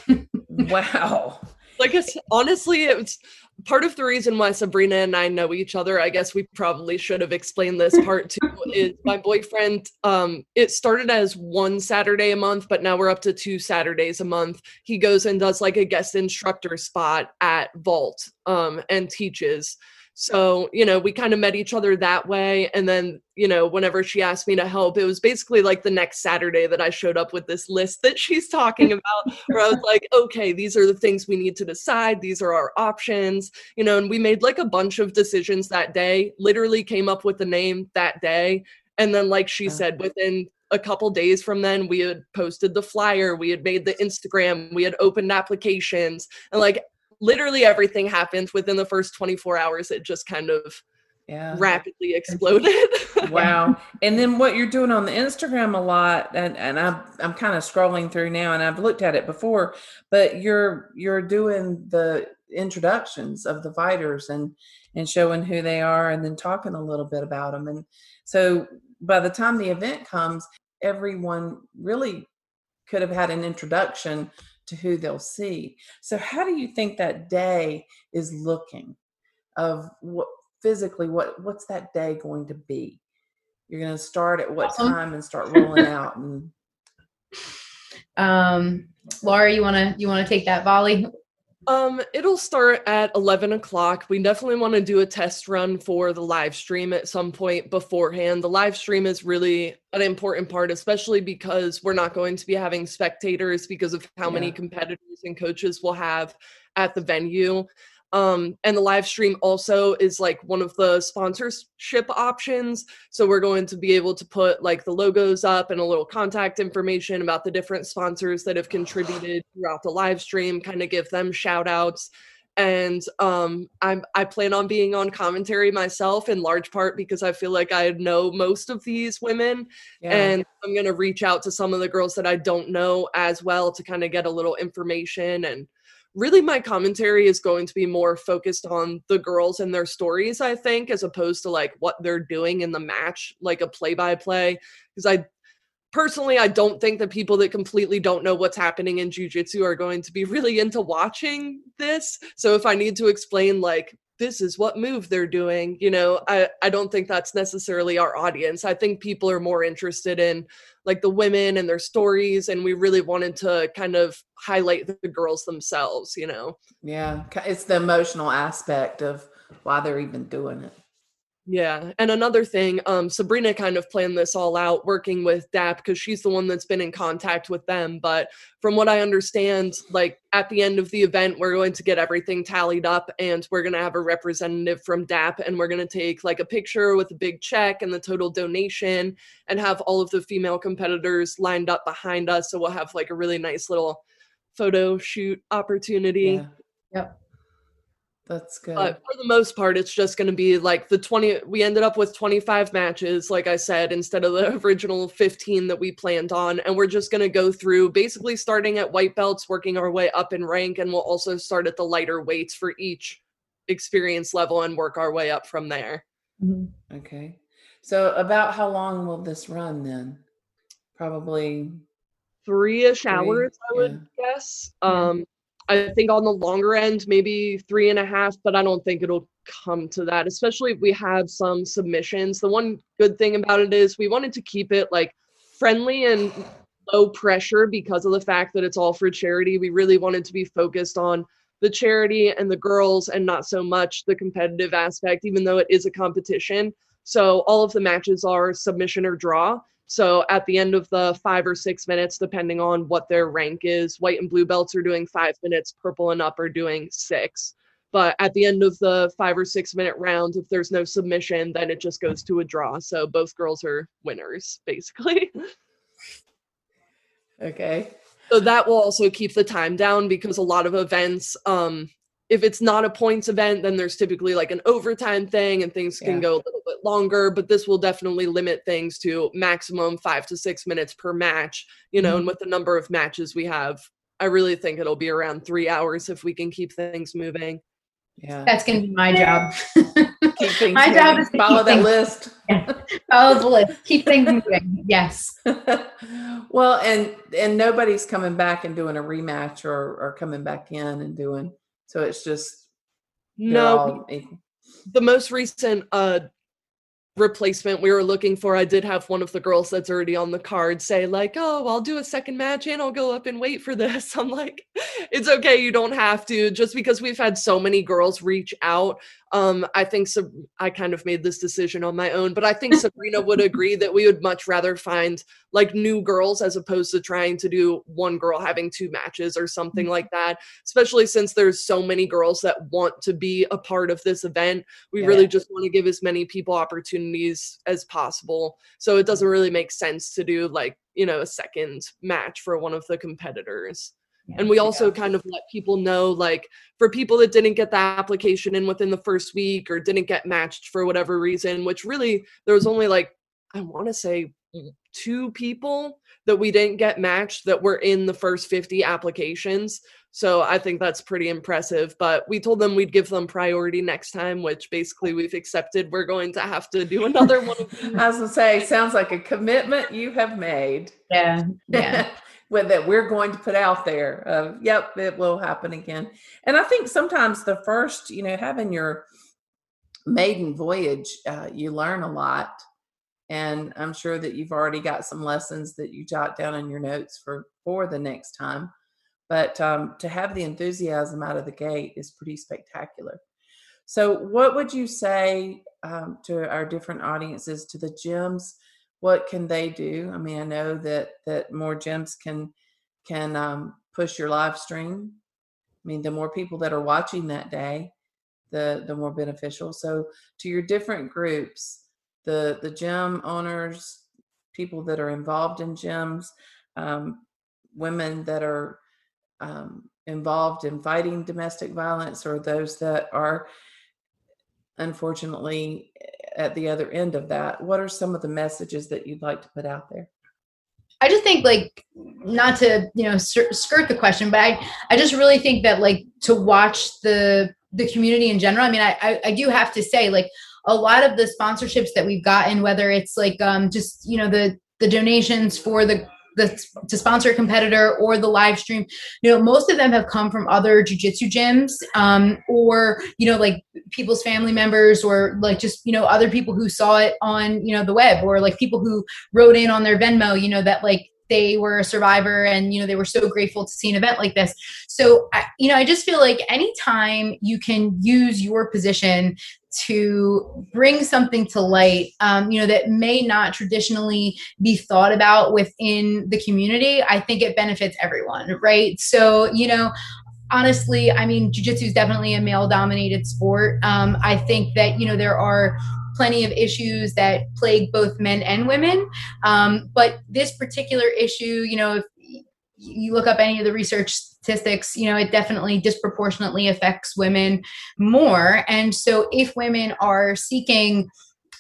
wow. Like it's honestly it's part of the reason why Sabrina and I know each other, I guess we probably should have explained this part too, is my boyfriend, um, it started as one Saturday a month, but now we're up to two Saturdays a month. He goes and does like a guest instructor spot at Vault um, and teaches. So, you know, we kind of met each other that way. And then, you know, whenever she asked me to help, it was basically like the next Saturday that I showed up with this list that she's talking about, where I was like, okay, these are the things we need to decide. These are our options, you know, and we made like a bunch of decisions that day, literally came up with the name that day. And then, like she said, within a couple days from then we had posted the flyer we had made the instagram we had opened applications and like literally everything happened within the first 24 hours it just kind of Yeah. rapidly exploded Wow. And then what you're doing on the Instagram a lot, and, and I'm I'm kind of scrolling through now and I've looked at it before, but you're you're doing the introductions of the fighters and and showing who they are and then talking a little bit about them. And so by the time the event comes, everyone really could have had an introduction to who they'll see. So how do you think that day is looking of what physically what what's that day going to be? You're going to start at what Awesome. time and start rolling out and Um, Laura, you wanna you wanna take that volley? Um it'll start at 11 o'clock. We definitely want to do a test run for the live stream at some point beforehand. The live stream is really an important part especially because we're not going to be having spectators because of how many competitors and coaches we'll have at the venue um, and the live stream also is like one of the sponsorship options. So we're going to be able to put like the logos up and a little contact information about the different sponsors that have contributed throughout the live stream, kind of give them shout outs. and um, I'm I plan on being on commentary myself in large part because I feel like I know most of these women, Yeah. and I'm gonna reach out to some of the girls that I don't know as well to kind of get a little information and really my commentary is going to be more focused on the girls and their stories i think as opposed to like what they're doing in the match like a play by play because i personally i don't think that people that completely don't know what's happening in jiu-jitsu are going to be really into watching this. So if i need to explain like this is what move they're doing you know i i don't think that's necessarily our audience. I think people are more interested in like the women and their stories and we really wanted to kind of highlight the girls themselves you know yeah. It's the emotional aspect of why they're even doing it. Yeah and another thing um sabrina kind of planned this all out working with dap because she's the one that's been in contact with them but from what i understand like at the end of the event we're going to get everything tallied up and we're going to have a representative from dap and we're going to take like a picture with a big check and the total donation and have all of the female competitors lined up behind us so we'll have like a really nice little photo shoot opportunity Yeah. Yep. That's good. but for the most part it's just going to be like the 20 we ended up with 25 matches like i said instead of the original 15 that we planned on and we're just going to go through basically starting at white belts working our way up in rank and we'll also start at the lighter weights for each experience level and work our way up from there Mhm. okay. So about how long will this run then? Probably three-ish Three, hours i would yeah. guess um i think on the longer end maybe three and a half but i don't think it'll come to that especially if we have some submissions. The one good thing about it is we wanted to keep it like friendly and low pressure because of the fact that it's all for charity. We really wanted to be focused on the charity and the girls and not so much the competitive aspect even though it is a competition. So all of the matches are submission or draw so at the end of the five or six minutes, depending on what their rank is, white and blue belts are doing five minutes, purple and up are doing six. But at the end of the five or six minute round, if there's no submission, then it just goes to a draw. So both girls are winners, basically. okay. so that will also keep the time down because a lot of events, um, if it's not a points event, then there's typically like an overtime thing and things can Yeah. go a little bit longer. But this will definitely limit things to maximum five to six minutes per match, you know, and mm-hmm. with the number of matches we have, I really think it'll be around three hours if we can keep things moving. Yeah. That's gonna be my job. Keep things my job is to follow keep that things- list. Follow the list. Keep things moving. Yes. well, and and nobody's coming back and doing a rematch or or coming back in and doing. So it's just No, the most recent uh replacement we were looking for i did have one of the girls that's already on the card say like oh i'll do a second match and i'll go up and wait for this. I'm like it's okay you don't have to. Just because we've had so many girls reach out um i think so i kind of made this decision on my own but i think sabrina would agree that we would much rather find like new girls as opposed to trying to do one girl having two matches or something like that especially since there's so many girls that want to be a part of this event. We Yeah. really just want to give as many people opportunities as possible. So it doesn't really make sense to do like you know a second match for one of the competitors and we also kind of let people know like for people that didn't get the application in within the first week or didn't get matched for whatever reason which really there was only like i want to say two people that we didn't get matched that were in the first 50 applications so i think that's pretty impressive but we told them we'd give them priority next time which basically we've accepted we're going to have to do another one of these. I was gonna say, sounds like a commitment you have made. Yeah. Yeah. with that we're going to put out there. Uh, yep, it will happen again. And I think sometimes the first, you know, having your maiden voyage, uh, you learn a lot. And I'm sure that you've already got some lessons that you jot down in your notes for for the next time. But um, to have the enthusiasm out of the gate is pretty spectacular. So, what would you say um, to our different audiences, to the gyms? What can they do? I mean, I know that that more gyms can can um, push your live stream. I mean, the more people that are watching that day, the the more beneficial. So, to your different groups, the the gym owners, people that are involved in gyms, um, women that are um, involved in fighting domestic violence or those that are unfortunately at the other end of that what are some of the messages that you'd like to put out there I just think like not to you know skirt the question, but I I just really think that like to watch the the community in general. I mean, I I, I do have to say like a lot of the sponsorships that we've gotten, whether it's like um just you know the the donations for the the to sponsor a competitor or the live stream. You know most of them have come from other jiu-jitsu gyms um, or you know like people's family members or like just you know other people who saw it on you know the web or like people who wrote in on their venmo you know that like they were a survivor and you know they were so grateful to see an event like this. So I, you know i just feel like anytime you can use your position to bring something to light um, you know that may not traditionally be thought about within the community i think it benefits everyone right? So you know honestly i mean jiu-jitsu is definitely a male dominated sport. Um, i think that you know there are plenty of issues that plague both men and women um, but this particular issue you know if you look up any of the research statistics, you know, it definitely disproportionately affects women more. And so if women are seeking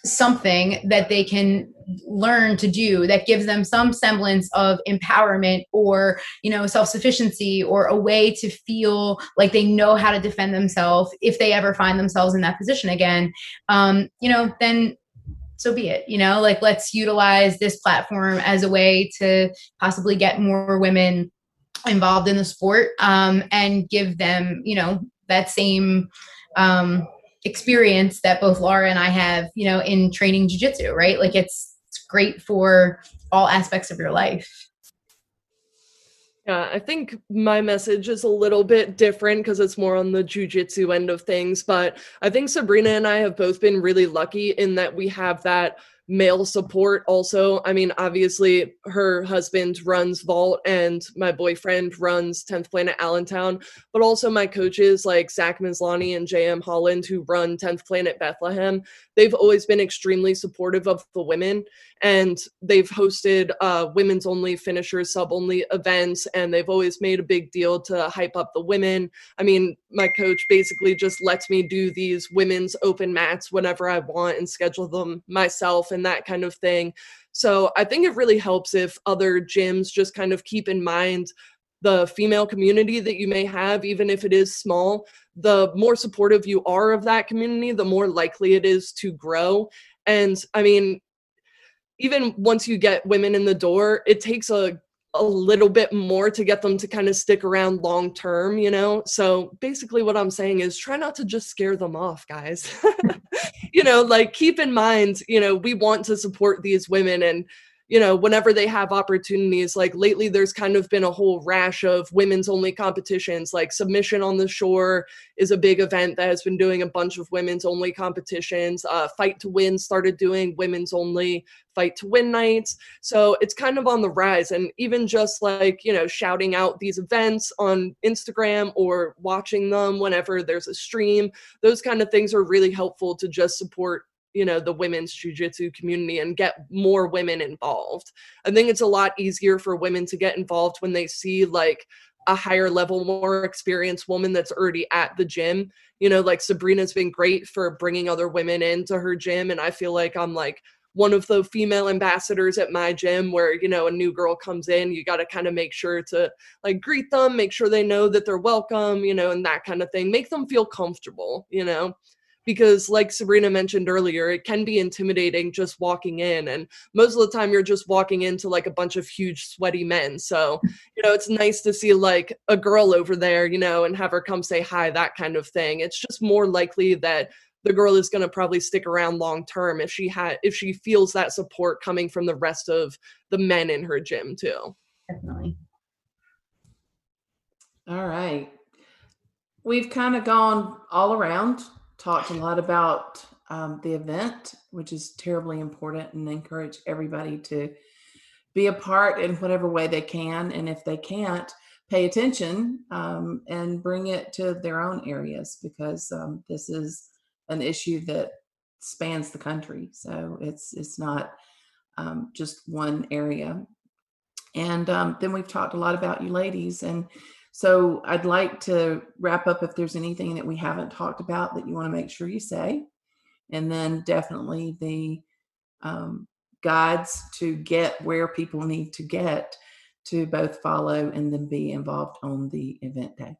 something that they can learn to do that gives them some semblance of empowerment or you know self-sufficiency or a way to feel like they know how to defend themselves if they ever find themselves in that position again. Um, you know then so be it you know like let's utilize this platform as a way to possibly get more women involved in the sport um, and give them you know that same um, experience that both laura and i have you know in training jiu-jitsu right like it's, it's great for all aspects of your life yeah, I think my message is a little bit different because it's more on the jujitsu end of things. But I think Sabrina and I have both been really lucky in that we have that male support also. I mean, obviously, her husband runs Vault and my boyfriend runs 10th Planet Allentown, but also my coaches like Zach Mislani and JM Holland, who run 10th Planet Bethlehem, they've always been extremely supportive of the women and they've hosted uh, women's only finishers, sub only events, and they've always made a big deal to hype up the women. I mean, my coach basically just lets me do these women's open mats whenever I want and schedule them myself and that kind of thing. So I think it really helps if other gyms just kind of keep in mind the female community that you may have, even if it is small, the more supportive you are of that community, the more likely it is to grow. And I mean, even once you get women in the door, it takes a a little bit more to get them to kind of stick around long term, you know? So basically, what I'm saying is try not to just scare them off, guys. you know, like keep in mind, you know, we want to support these women and you know, whenever they have opportunities, like lately, there's kind of been a whole rash of women's only competitions. Like Submission on the Shore is a big event that has been doing a bunch of women's only competitions. Uh, Fight to Win started doing women's only fight to win nights. So it's kind of on the rise. And even just like, you know, shouting out these events on Instagram or watching them whenever there's a stream, those kind of things are really helpful to just support you know the women's jiu-jitsu community and get more women involved. I think it's a lot easier for women to get involved when they see like a higher level more experienced woman that's already at the gym. You know like sabrina's been great for bringing other women into her gym and i feel like i'm like one of the female ambassadors at my gym where you know a new girl comes in you got to kind of make sure to like greet them make sure they know that they're welcome you know and that kind of thing. Make them feel comfortable you know because like Sabrina mentioned earlier, it can be intimidating just walking in. And most of the time you're just walking into like a bunch of huge sweaty men. So, you know, it's nice to see like a girl over there, you know, and have her come say hi, that kind of thing. It's just more likely that the girl is going to probably stick around long term if she had if she feels that support coming from the rest of the men in her gym too. Definitely. All right. We've kind of gone all around talked a lot about um, the event, which is terribly important, and encourage everybody to be a part in whatever way they can. And if they can't, pay attention um, and bring it to their own areas because um, this is an issue that spans the country. So it's it's not um, just one area. And um, then we've talked a lot about you ladies and So I'd like to wrap up if there's anything that we haven't talked about that you want to make sure you say. And then definitely the um, guides to get where people need to get to both follow and then be involved on the event day.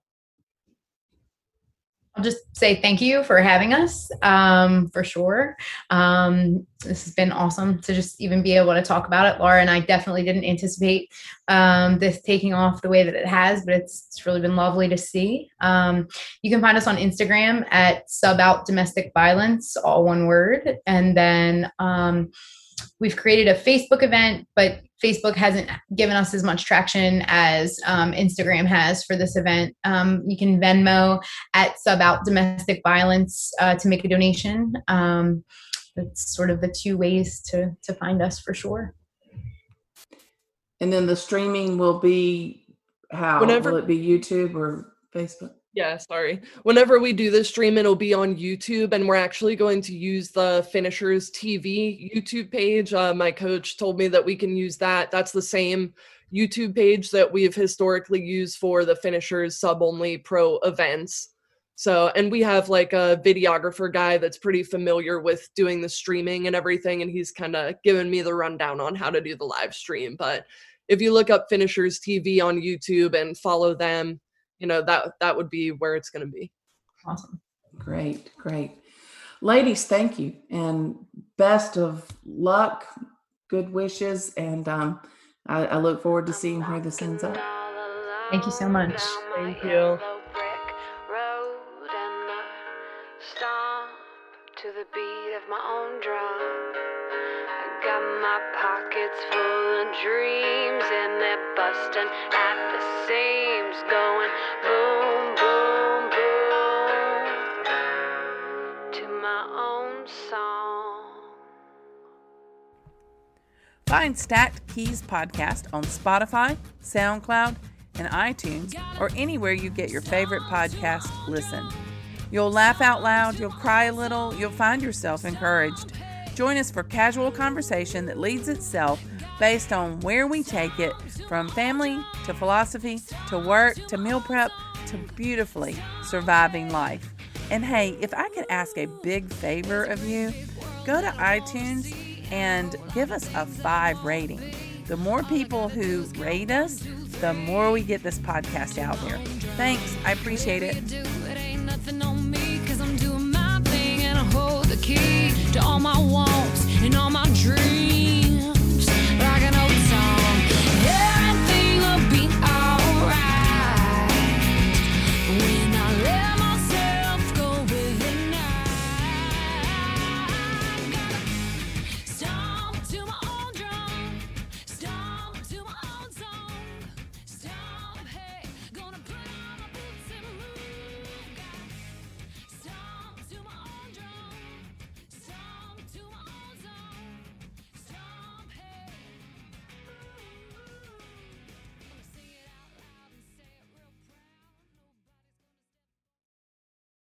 I'll just say thank you for having us um, for sure. Um, this has been awesome to just even be able to talk about it. Laura and I definitely didn't anticipate um, this taking off the way that it has, but it's, it's really been lovely to see. Um, you can find us on Instagram at sub out domestic violence, all one word. And then um, we've created a Facebook event, but Facebook hasn't given us as much traction as um, Instagram has for this event. Um, you can Venmo at Sub Out Domestic Violence uh, to make a donation. Um, that's sort of the two ways to to find us for sure. And then the streaming will be how? Whenever- will it be YouTube or Facebook? Yeah, sorry. Whenever we do the stream, it'll be on YouTube, and we're actually going to use the Finishers TV YouTube page. Uh, my coach told me that we can use that. That's the same YouTube page that we've historically used for the Finishers sub only pro events. So, and we have like a videographer guy that's pretty familiar with doing the streaming and everything, and he's kind of given me the rundown on how to do the live stream. But if you look up Finishers TV on YouTube and follow them, you know that that would be where it's going to be Awesome. Great, great. Ladies, thank you. And best of luck, good wishes. And um, I, I look forward to seeing where this ends up. Thank you so much. Thank you. Stomp to the beat of my own drum. I got my pockets full of dreams and they're busting at the seams, going boom, boom, boom to my own song. Find Stacked Keys Podcast on Spotify, SoundCloud, and iTunes, or anywhere you get your favorite podcast listen. You'll laugh out loud, you'll cry a little, you'll find yourself encouraged. Join us for casual conversation that leads itself based on where we take it from family to philosophy to work to meal prep to beautifully surviving life. And hey, if I could ask a big favor of you, go to iTunes and give us a five rating. The more people who rate us, the more we get this podcast out there. Thanks. I appreciate it. I'm doing my thing and to all my